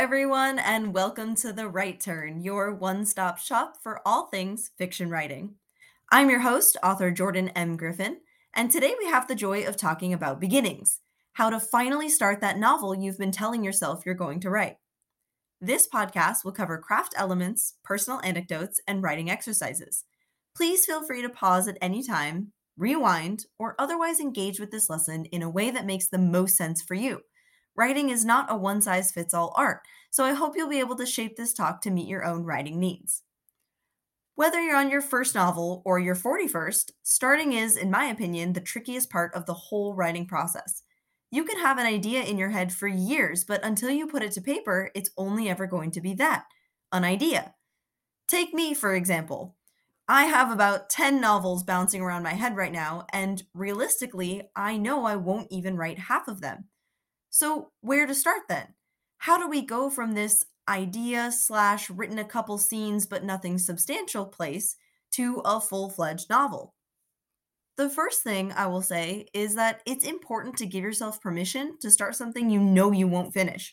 everyone, and welcome to The Write Turn, your one stop shop for all things fiction writing. I'm your host, author Jordan M. Griffin, and today we have the joy of talking about beginnings how to finally start that novel you've been telling yourself you're going to write. This podcast will cover craft elements, personal anecdotes, and writing exercises. Please feel free to pause at any time, rewind, or otherwise engage with this lesson in a way that makes the most sense for you. Writing is not a one size fits all art, so I hope you'll be able to shape this talk to meet your own writing needs. Whether you're on your first novel or your 41st, starting is, in my opinion, the trickiest part of the whole writing process. You can have an idea in your head for years, but until you put it to paper, it's only ever going to be that an idea. Take me, for example. I have about 10 novels bouncing around my head right now, and realistically, I know I won't even write half of them. So, where to start then? How do we go from this idea slash written a couple scenes but nothing substantial place to a full fledged novel? The first thing I will say is that it's important to give yourself permission to start something you know you won't finish.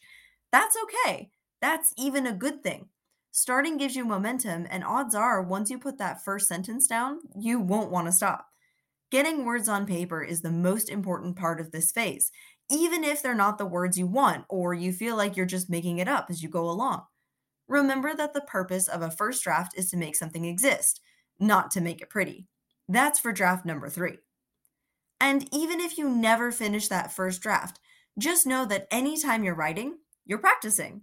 That's okay. That's even a good thing. Starting gives you momentum, and odds are, once you put that first sentence down, you won't want to stop. Getting words on paper is the most important part of this phase, even if they're not the words you want or you feel like you're just making it up as you go along. Remember that the purpose of a first draft is to make something exist, not to make it pretty. That's for draft number three. And even if you never finish that first draft, just know that anytime you're writing, you're practicing.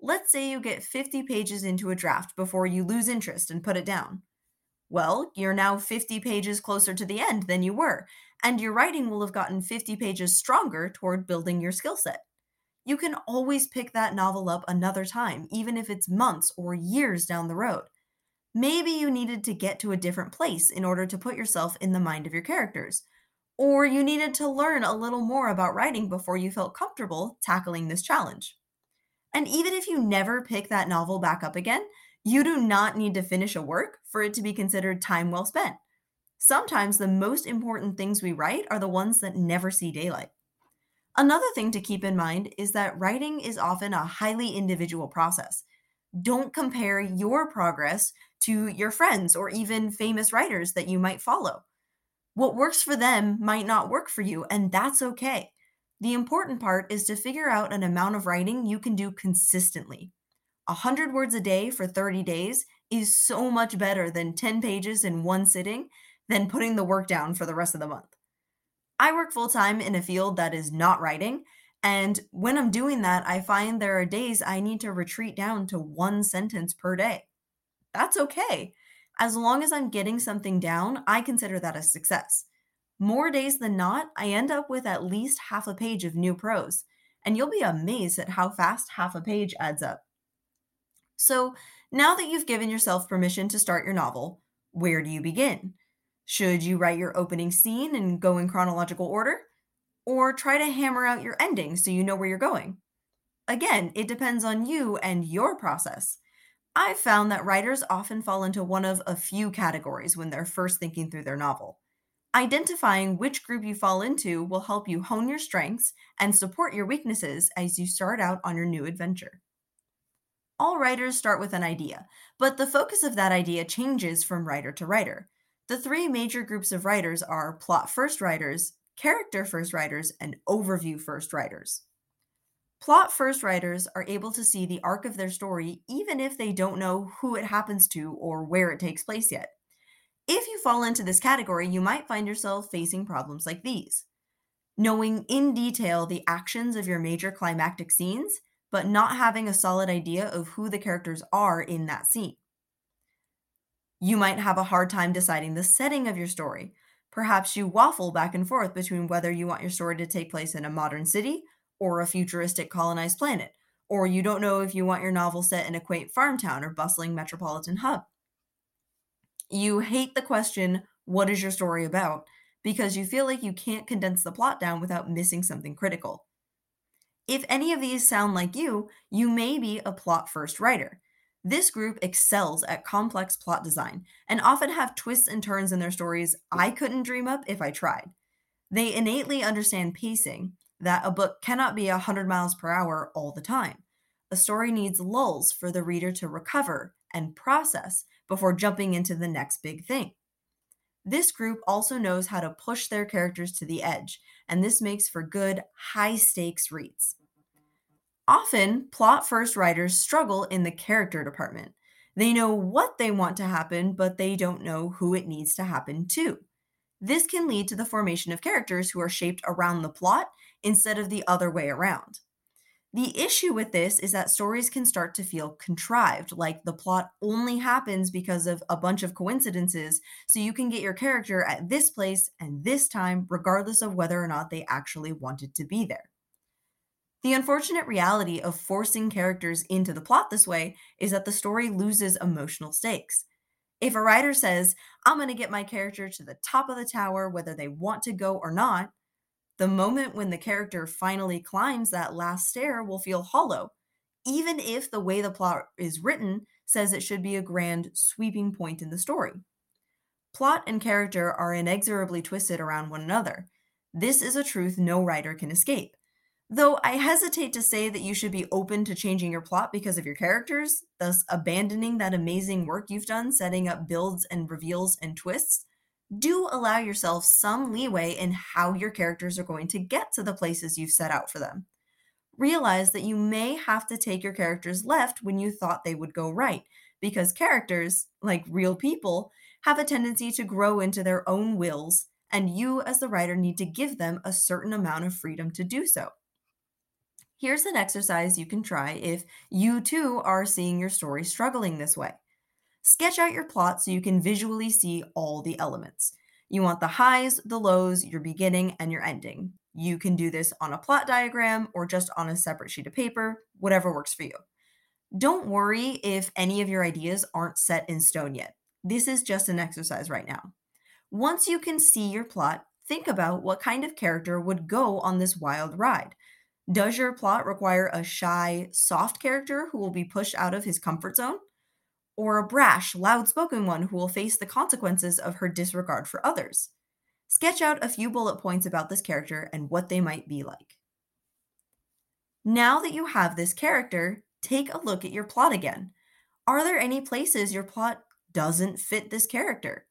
Let's say you get 50 pages into a draft before you lose interest and put it down. Well, you're now 50 pages closer to the end than you were, and your writing will have gotten 50 pages stronger toward building your skill set. You can always pick that novel up another time, even if it's months or years down the road. Maybe you needed to get to a different place in order to put yourself in the mind of your characters. Or you needed to learn a little more about writing before you felt comfortable tackling this challenge. And even if you never pick that novel back up again, you do not need to finish a work for it to be considered time well spent. Sometimes the most important things we write are the ones that never see daylight. Another thing to keep in mind is that writing is often a highly individual process. Don't compare your progress to your friends or even famous writers that you might follow. What works for them might not work for you, and that's okay. The important part is to figure out an amount of writing you can do consistently. 100 words a day for 30 days is so much better than 10 pages in one sitting than putting the work down for the rest of the month. I work full time in a field that is not writing, and when I'm doing that, I find there are days I need to retreat down to one sentence per day. That's okay. As long as I'm getting something down, I consider that a success. More days than not, I end up with at least half a page of new prose, and you'll be amazed at how fast half a page adds up. So, now that you've given yourself permission to start your novel, where do you begin? Should you write your opening scene and go in chronological order? Or try to hammer out your ending so you know where you're going? Again, it depends on you and your process. I've found that writers often fall into one of a few categories when they're first thinking through their novel. Identifying which group you fall into will help you hone your strengths and support your weaknesses as you start out on your new adventure. All writers start with an idea, but the focus of that idea changes from writer to writer. The three major groups of writers are plot first writers, character first writers, and overview first writers. Plot first writers are able to see the arc of their story even if they don't know who it happens to or where it takes place yet. If you fall into this category, you might find yourself facing problems like these knowing in detail the actions of your major climactic scenes, but not having a solid idea of who the characters are in that scene. You might have a hard time deciding the setting of your story. Perhaps you waffle back and forth between whether you want your story to take place in a modern city or a futuristic colonized planet, or you don't know if you want your novel set in a quaint farm town or bustling metropolitan hub. You hate the question, What is your story about? because you feel like you can't condense the plot down without missing something critical. If any of these sound like you, you may be a plot first writer. This group excels at complex plot design and often have twists and turns in their stories I couldn't dream up if I tried. They innately understand pacing, that a book cannot be 100 miles per hour all the time. a story needs lulls for the reader to recover and process before jumping into the next big thing. This group also knows how to push their characters to the edge, and this makes for good, high stakes reads. Often, plot first writers struggle in the character department. They know what they want to happen, but they don't know who it needs to happen to. This can lead to the formation of characters who are shaped around the plot instead of the other way around. The issue with this is that stories can start to feel contrived, like the plot only happens because of a bunch of coincidences, so you can get your character at this place and this time, regardless of whether or not they actually wanted to be there. The unfortunate reality of forcing characters into the plot this way is that the story loses emotional stakes. If a writer says, I'm going to get my character to the top of the tower whether they want to go or not, the moment when the character finally climbs that last stair will feel hollow, even if the way the plot is written says it should be a grand, sweeping point in the story. Plot and character are inexorably twisted around one another. This is a truth no writer can escape. Though I hesitate to say that you should be open to changing your plot because of your characters, thus abandoning that amazing work you've done setting up builds and reveals and twists, do allow yourself some leeway in how your characters are going to get to the places you've set out for them. Realize that you may have to take your characters left when you thought they would go right, because characters, like real people, have a tendency to grow into their own wills, and you, as the writer, need to give them a certain amount of freedom to do so. Here's an exercise you can try if you too are seeing your story struggling this way. Sketch out your plot so you can visually see all the elements. You want the highs, the lows, your beginning, and your ending. You can do this on a plot diagram or just on a separate sheet of paper, whatever works for you. Don't worry if any of your ideas aren't set in stone yet. This is just an exercise right now. Once you can see your plot, think about what kind of character would go on this wild ride. Does your plot require a shy, soft character who will be pushed out of his comfort zone? Or a brash, loud spoken one who will face the consequences of her disregard for others? Sketch out a few bullet points about this character and what they might be like. Now that you have this character, take a look at your plot again. Are there any places your plot doesn't fit this character?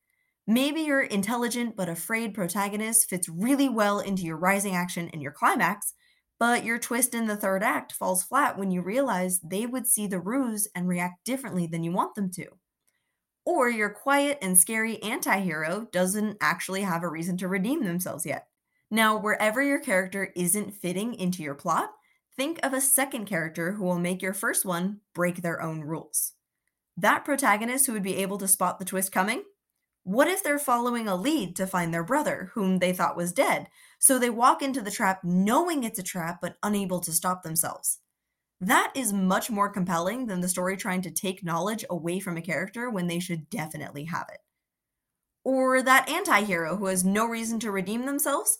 Maybe your intelligent but afraid protagonist fits really well into your rising action and your climax, but your twist in the third act falls flat when you realize they would see the ruse and react differently than you want them to. Or your quiet and scary anti hero doesn't actually have a reason to redeem themselves yet. Now, wherever your character isn't fitting into your plot, think of a second character who will make your first one break their own rules. That protagonist who would be able to spot the twist coming? What if they're following a lead to find their brother, whom they thought was dead, so they walk into the trap knowing it's a trap but unable to stop themselves. That is much more compelling than the story trying to take knowledge away from a character when they should definitely have it. Or that anti hero who has no reason to redeem themselves.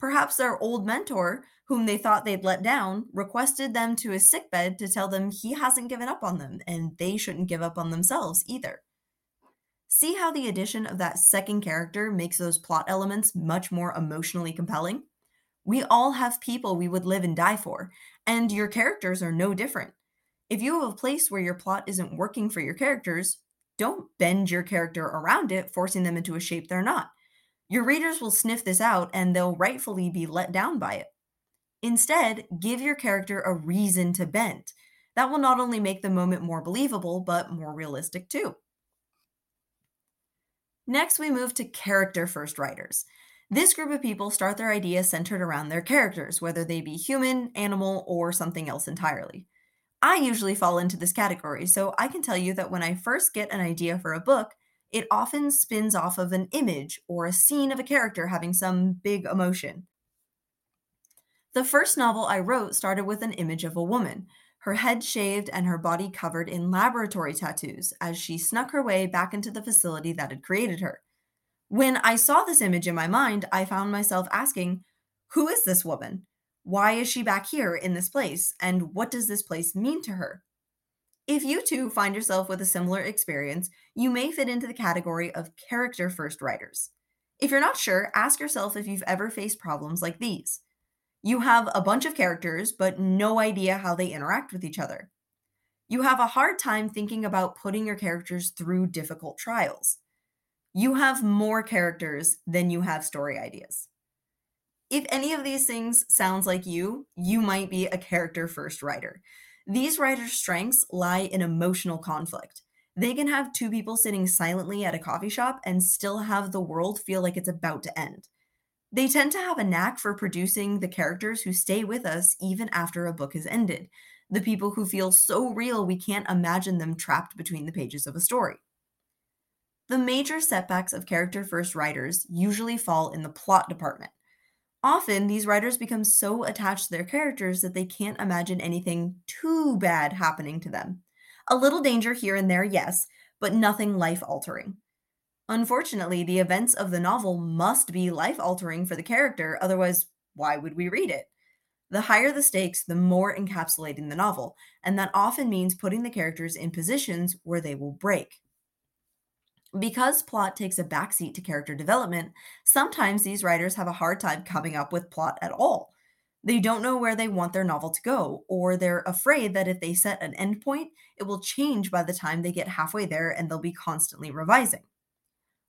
Perhaps their old mentor, whom they thought they'd let down, requested them to his sickbed to tell them he hasn't given up on them and they shouldn't give up on themselves either. See how the addition of that second character makes those plot elements much more emotionally compelling? We all have people we would live and die for, and your characters are no different. If you have a place where your plot isn't working for your characters, don't bend your character around it, forcing them into a shape they're not. Your readers will sniff this out and they'll rightfully be let down by it. Instead, give your character a reason to bend. That will not only make the moment more believable, but more realistic too. Next, we move to character first writers. This group of people start their ideas centered around their characters, whether they be human, animal, or something else entirely. I usually fall into this category, so I can tell you that when I first get an idea for a book, it often spins off of an image or a scene of a character having some big emotion. The first novel I wrote started with an image of a woman, her head shaved and her body covered in laboratory tattoos as she snuck her way back into the facility that had created her. When I saw this image in my mind, I found myself asking, Who is this woman? Why is she back here in this place? And what does this place mean to her? If you too find yourself with a similar experience, you may fit into the category of character first writers. If you're not sure, ask yourself if you've ever faced problems like these. You have a bunch of characters, but no idea how they interact with each other. You have a hard time thinking about putting your characters through difficult trials. You have more characters than you have story ideas. If any of these things sounds like you, you might be a character first writer. These writers' strengths lie in emotional conflict. They can have two people sitting silently at a coffee shop and still have the world feel like it's about to end. They tend to have a knack for producing the characters who stay with us even after a book has ended, the people who feel so real we can't imagine them trapped between the pages of a story. The major setbacks of character first writers usually fall in the plot department. Often, these writers become so attached to their characters that they can't imagine anything too bad happening to them. A little danger here and there, yes, but nothing life altering. Unfortunately, the events of the novel must be life altering for the character, otherwise, why would we read it? The higher the stakes, the more encapsulating the novel, and that often means putting the characters in positions where they will break. Because plot takes a backseat to character development, sometimes these writers have a hard time coming up with plot at all. They don't know where they want their novel to go, or they're afraid that if they set an endpoint, it will change by the time they get halfway there and they'll be constantly revising.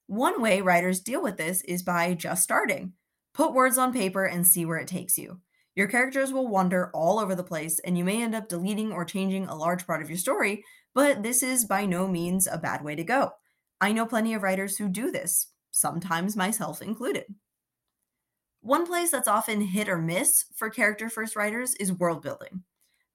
One way writers deal with this is by just starting. Put words on paper and see where it takes you. Your characters will wander all over the place, and you may end up deleting or changing a large part of your story, but this is by no means a bad way to go. I know plenty of writers who do this, sometimes myself included. One place that's often hit or miss for character first writers is world building.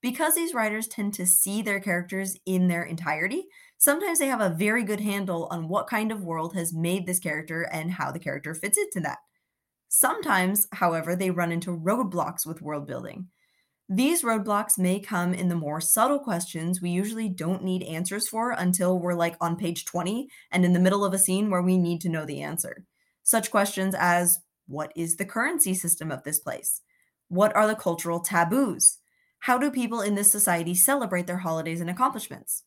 Because these writers tend to see their characters in their entirety, sometimes they have a very good handle on what kind of world has made this character and how the character fits into that. Sometimes, however, they run into roadblocks with world building. These roadblocks may come in the more subtle questions we usually don't need answers for until we're like on page 20 and in the middle of a scene where we need to know the answer. Such questions as What is the currency system of this place? What are the cultural taboos? How do people in this society celebrate their holidays and accomplishments?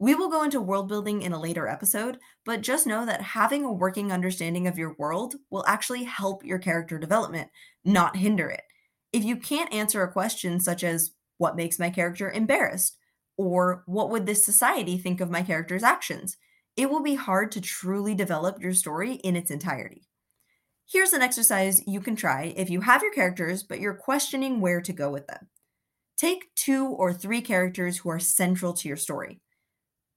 We will go into world building in a later episode, but just know that having a working understanding of your world will actually help your character development, not hinder it. If you can't answer a question such as, What makes my character embarrassed? or What would this society think of my character's actions? it will be hard to truly develop your story in its entirety. Here's an exercise you can try if you have your characters, but you're questioning where to go with them. Take two or three characters who are central to your story.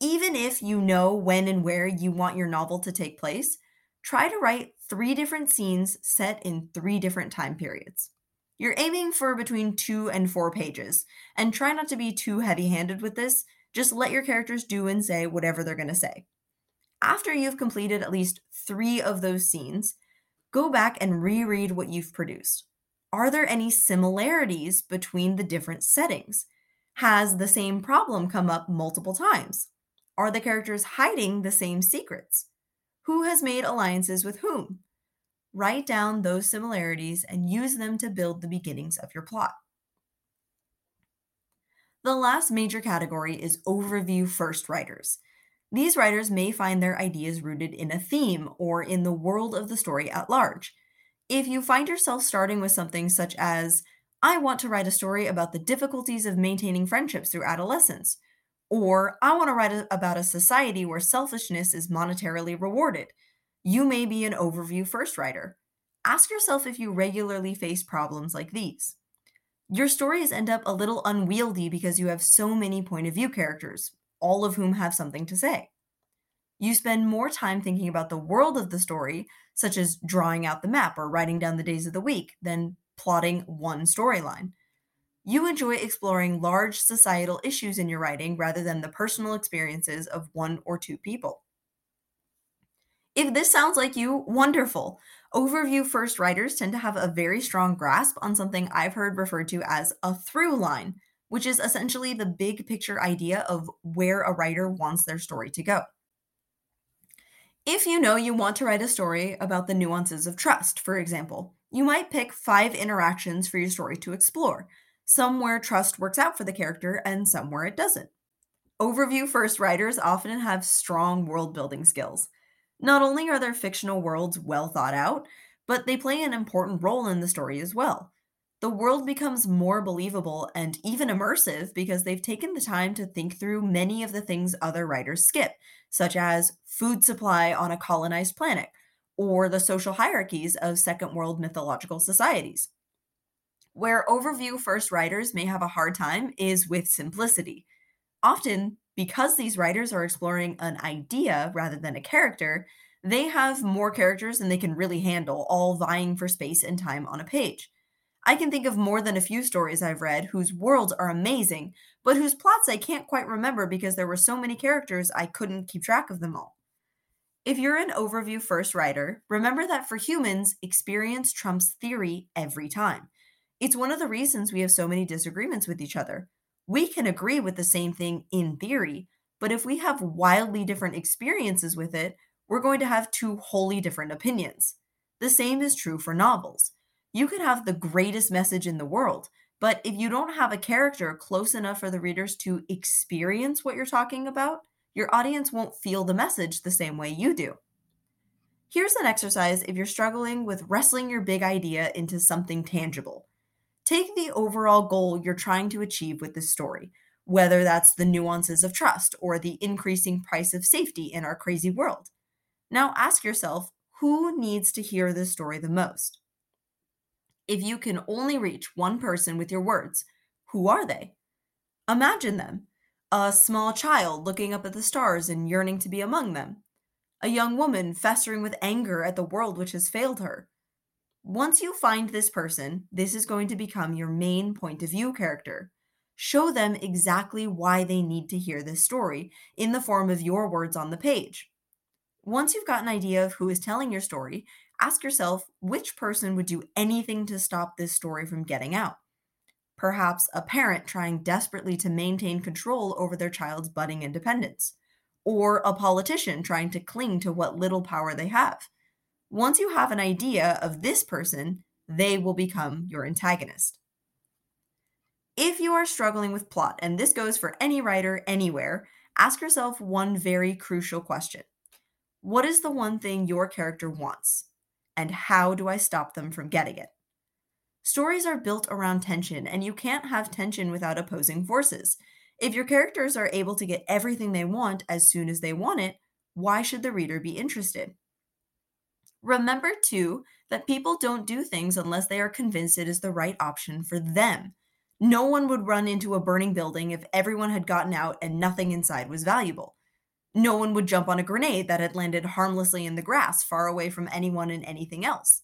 Even if you know when and where you want your novel to take place, try to write three different scenes set in three different time periods. You're aiming for between two and four pages, and try not to be too heavy handed with this. Just let your characters do and say whatever they're going to say. After you've completed at least three of those scenes, go back and reread what you've produced. Are there any similarities between the different settings? Has the same problem come up multiple times? Are the characters hiding the same secrets? Who has made alliances with whom? Write down those similarities and use them to build the beginnings of your plot. The last major category is overview first writers. These writers may find their ideas rooted in a theme or in the world of the story at large. If you find yourself starting with something such as, I want to write a story about the difficulties of maintaining friendships through adolescence, or I want to write about a society where selfishness is monetarily rewarded, you may be an overview first writer. Ask yourself if you regularly face problems like these. Your stories end up a little unwieldy because you have so many point of view characters, all of whom have something to say. You spend more time thinking about the world of the story, such as drawing out the map or writing down the days of the week, than plotting one storyline. You enjoy exploring large societal issues in your writing rather than the personal experiences of one or two people. If this sounds like you, wonderful. Overview first writers tend to have a very strong grasp on something I've heard referred to as a through line, which is essentially the big picture idea of where a writer wants their story to go. If you know you want to write a story about the nuances of trust, for example, you might pick five interactions for your story to explore, some where trust works out for the character and somewhere it doesn't. Overview first writers often have strong world building skills. Not only are their fictional worlds well thought out, but they play an important role in the story as well. the world becomes more believable and even immersive because they've taken the time to think through many of the things other writers skip, such as food supply on a colonized planet or the social hierarchies of second world mythological societies. Where overview first writers may have a hard time is with simplicity. Often, because these writers are exploring an idea rather than a character, they have more characters than they can really handle, all vying for space and time on a page. I can think of more than a few stories I've read whose worlds are amazing, but whose plots I can't quite remember because there were so many characters I couldn't keep track of them all. If you're an overview first writer, remember that for humans, experience trumps theory every time. It's one of the reasons we have so many disagreements with each other. We can agree with the same thing in theory, but if we have wildly different experiences with it, we're going to have two wholly different opinions. The same is true for novels. You could have the greatest message in the world, but if you don't have a character close enough for the readers to experience what you're talking about, your audience won't feel the message the same way you do. Here's an exercise if you're struggling with wrestling your big idea into something tangible. Take the overall goal you're trying to achieve with this story, whether that's the nuances of trust or the increasing price of safety in our crazy world. Now ask yourself who needs to hear this story the most? If you can only reach one person with your words, who are they? Imagine them a small child looking up at the stars and yearning to be among them, a young woman festering with anger at the world which has failed her. Once you find this person, this is going to become your main point of view character. Show them exactly why they need to hear this story in the form of your words on the page. Once you've got an idea of who is telling your story, ask yourself which person would do anything to stop this story from getting out. Perhaps a parent trying desperately to maintain control over their child's budding independence, or a politician trying to cling to what little power they have. Once you have an idea of this person, they will become your antagonist. If you are struggling with plot, and this goes for any writer anywhere, ask yourself one very crucial question What is the one thing your character wants? and how do I stop them from getting it? Stories are built around tension, and you can't have tension without opposing forces. If your characters are able to get everything they want as soon as they want it, why should the reader be interested? Remember, too, that people don't do things unless they are convinced it is the right option for them. No one would run into a burning building if everyone had gotten out and nothing inside was valuable. No one would jump on a grenade that had landed harmlessly in the grass far away from anyone and anything else.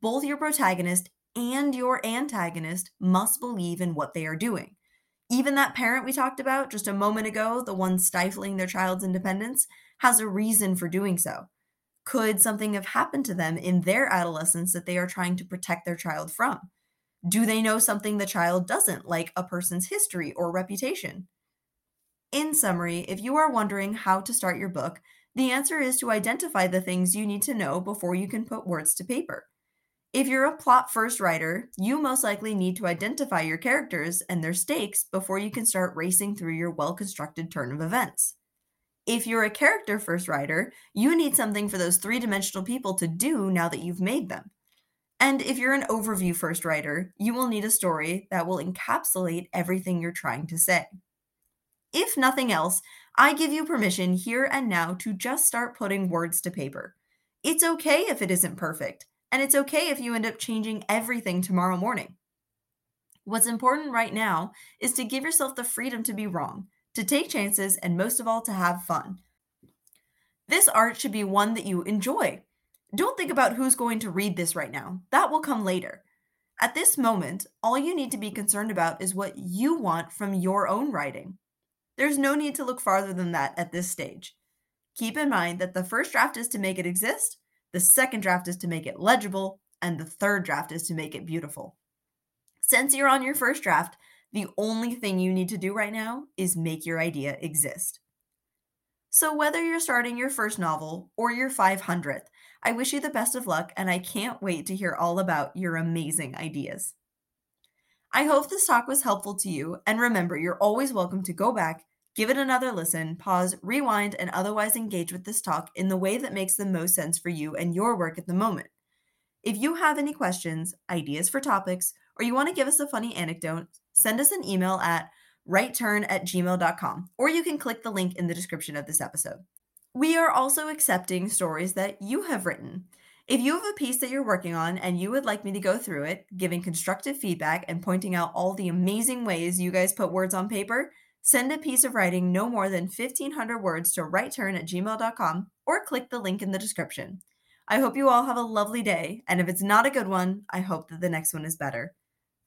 Both your protagonist and your antagonist must believe in what they are doing. Even that parent we talked about just a moment ago, the one stifling their child's independence, has a reason for doing so. Could something have happened to them in their adolescence that they are trying to protect their child from? Do they know something the child doesn't, like a person's history or reputation? In summary, if you are wondering how to start your book, the answer is to identify the things you need to know before you can put words to paper. If you're a plot first writer, you most likely need to identify your characters and their stakes before you can start racing through your well constructed turn of events. If you're a character first writer, you need something for those three dimensional people to do now that you've made them. And if you're an overview first writer, you will need a story that will encapsulate everything you're trying to say. If nothing else, I give you permission here and now to just start putting words to paper. It's okay if it isn't perfect, and it's okay if you end up changing everything tomorrow morning. What's important right now is to give yourself the freedom to be wrong, to take chances, and most of all, to have fun. This art should be one that you enjoy. Don't think about who's going to read this right now, that will come later. At this moment, all you need to be concerned about is what you want from your own writing. There's no need to look farther than that at this stage. Keep in mind that the first draft is to make it exist, the second draft is to make it legible, and the third draft is to make it beautiful. Since you're on your first draft, the only thing you need to do right now is make your idea exist. So, whether you're starting your first novel or your 500th, I wish you the best of luck and I can't wait to hear all about your amazing ideas. I hope this talk was helpful to you, and remember, you're always welcome to go back, give it another listen, pause, rewind, and otherwise engage with this talk in the way that makes the most sense for you and your work at the moment. If you have any questions, ideas for topics, or you want to give us a funny anecdote, send us an email at rightturn at gmail.com, or you can click the link in the description of this episode. We are also accepting stories that you have written. If you have a piece that you're working on and you would like me to go through it, giving constructive feedback and pointing out all the amazing ways you guys put words on paper, send a piece of writing no more than 1500 words to rightturn at gmail.com or click the link in the description. I hope you all have a lovely day, and if it's not a good one, I hope that the next one is better.